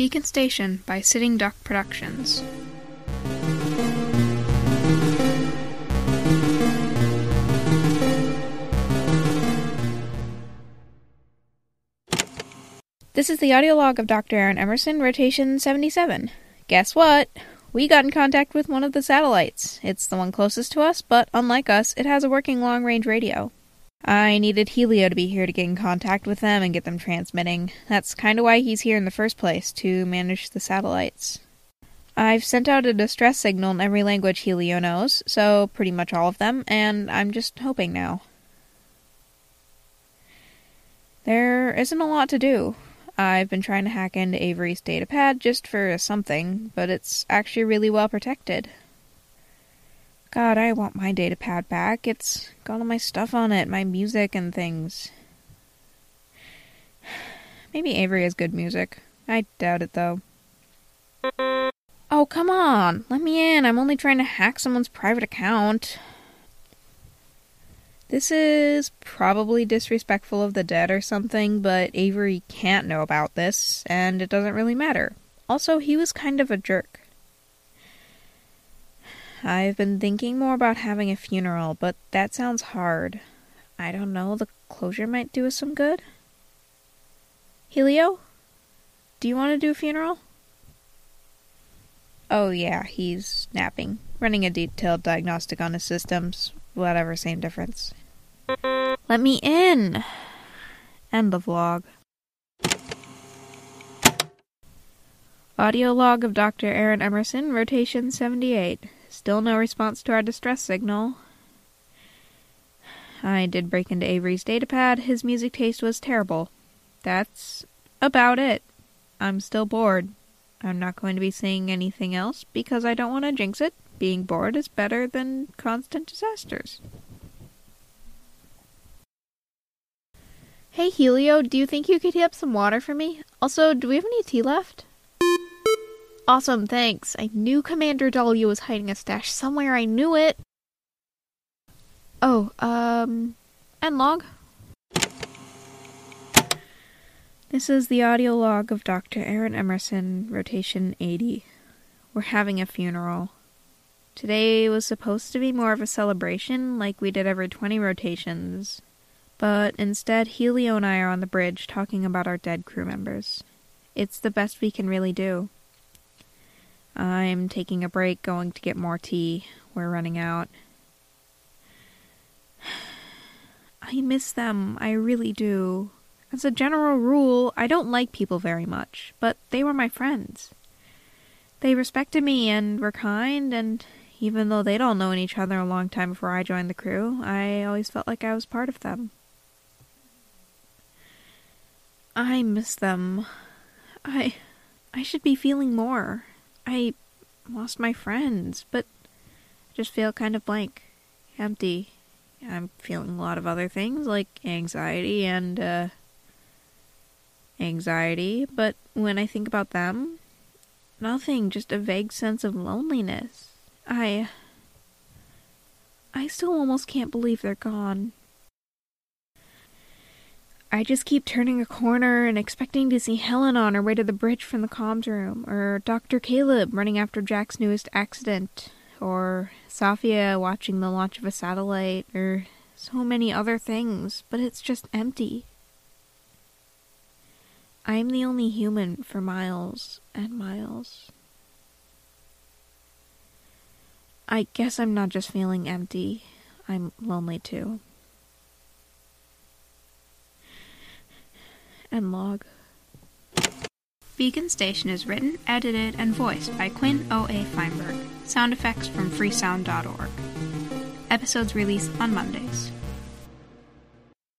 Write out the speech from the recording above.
Beacon Station by Sitting Duck Productions. This is the audio log of Dr. Aaron Emerson, rotation 77. Guess what? We got in contact with one of the satellites. It's the one closest to us, but unlike us, it has a working long range radio. I needed Helio to be here to get in contact with them and get them transmitting. That's kind of why he's here in the first place, to manage the satellites. I've sent out a distress signal in every language Helio knows, so pretty much all of them, and I'm just hoping now. There isn't a lot to do. I've been trying to hack into Avery's datapad just for something, but it's actually really well protected. God, I want my data pad back. It's got all my stuff on it, my music and things. Maybe Avery has good music. I doubt it, though. Oh, come on! Let me in. I'm only trying to hack someone's private account. This is probably disrespectful of the dead or something, but Avery can't know about this, and it doesn't really matter. Also, he was kind of a jerk. I've been thinking more about having a funeral, but that sounds hard. I don't know, the closure might do us some good. Helio? Do you want to do a funeral? Oh, yeah, he's napping, running a detailed diagnostic on his systems. Whatever, same difference. Let me in! End the vlog. Audio log of Dr. Aaron Emerson, rotation 78. Still no response to our distress signal. I did break into Avery's datapad. His music taste was terrible. That's about it. I'm still bored. I'm not going to be saying anything else because I don't want to jinx it. Being bored is better than constant disasters. Hey Helio, do you think you could heat up some water for me? Also, do we have any tea left? Awesome, thanks. I knew Commander Dahlia was hiding a stash somewhere. I knew it. Oh, um, end log. This is the audio log of Dr. Aaron Emerson, rotation 80. We're having a funeral. Today was supposed to be more of a celebration, like we did every 20 rotations, but instead, Helio and I are on the bridge talking about our dead crew members. It's the best we can really do. I'm taking a break, going to get more tea. We're running out. I miss them, I really do. As a general rule, I don't like people very much, but they were my friends. They respected me and were kind, and even though they'd all known each other a long time before I joined the crew, I always felt like I was part of them. I miss them. I I should be feeling more. I lost my friends, but I just feel kind of blank, empty. I'm feeling a lot of other things like anxiety and uh anxiety, but when I think about them, nothing, just a vague sense of loneliness. I I still almost can't believe they're gone. I just keep turning a corner and expecting to see Helen on her way to the bridge from the comms room, or Dr. Caleb running after Jack's newest accident, or Safia watching the launch of a satellite, or so many other things, but it's just empty. I'm the only human for miles and miles. I guess I'm not just feeling empty, I'm lonely too. And log. Beacon Station is written, edited, and voiced by Quinn O.A. Feinberg. Sound effects from freesound.org. Episodes released on Mondays.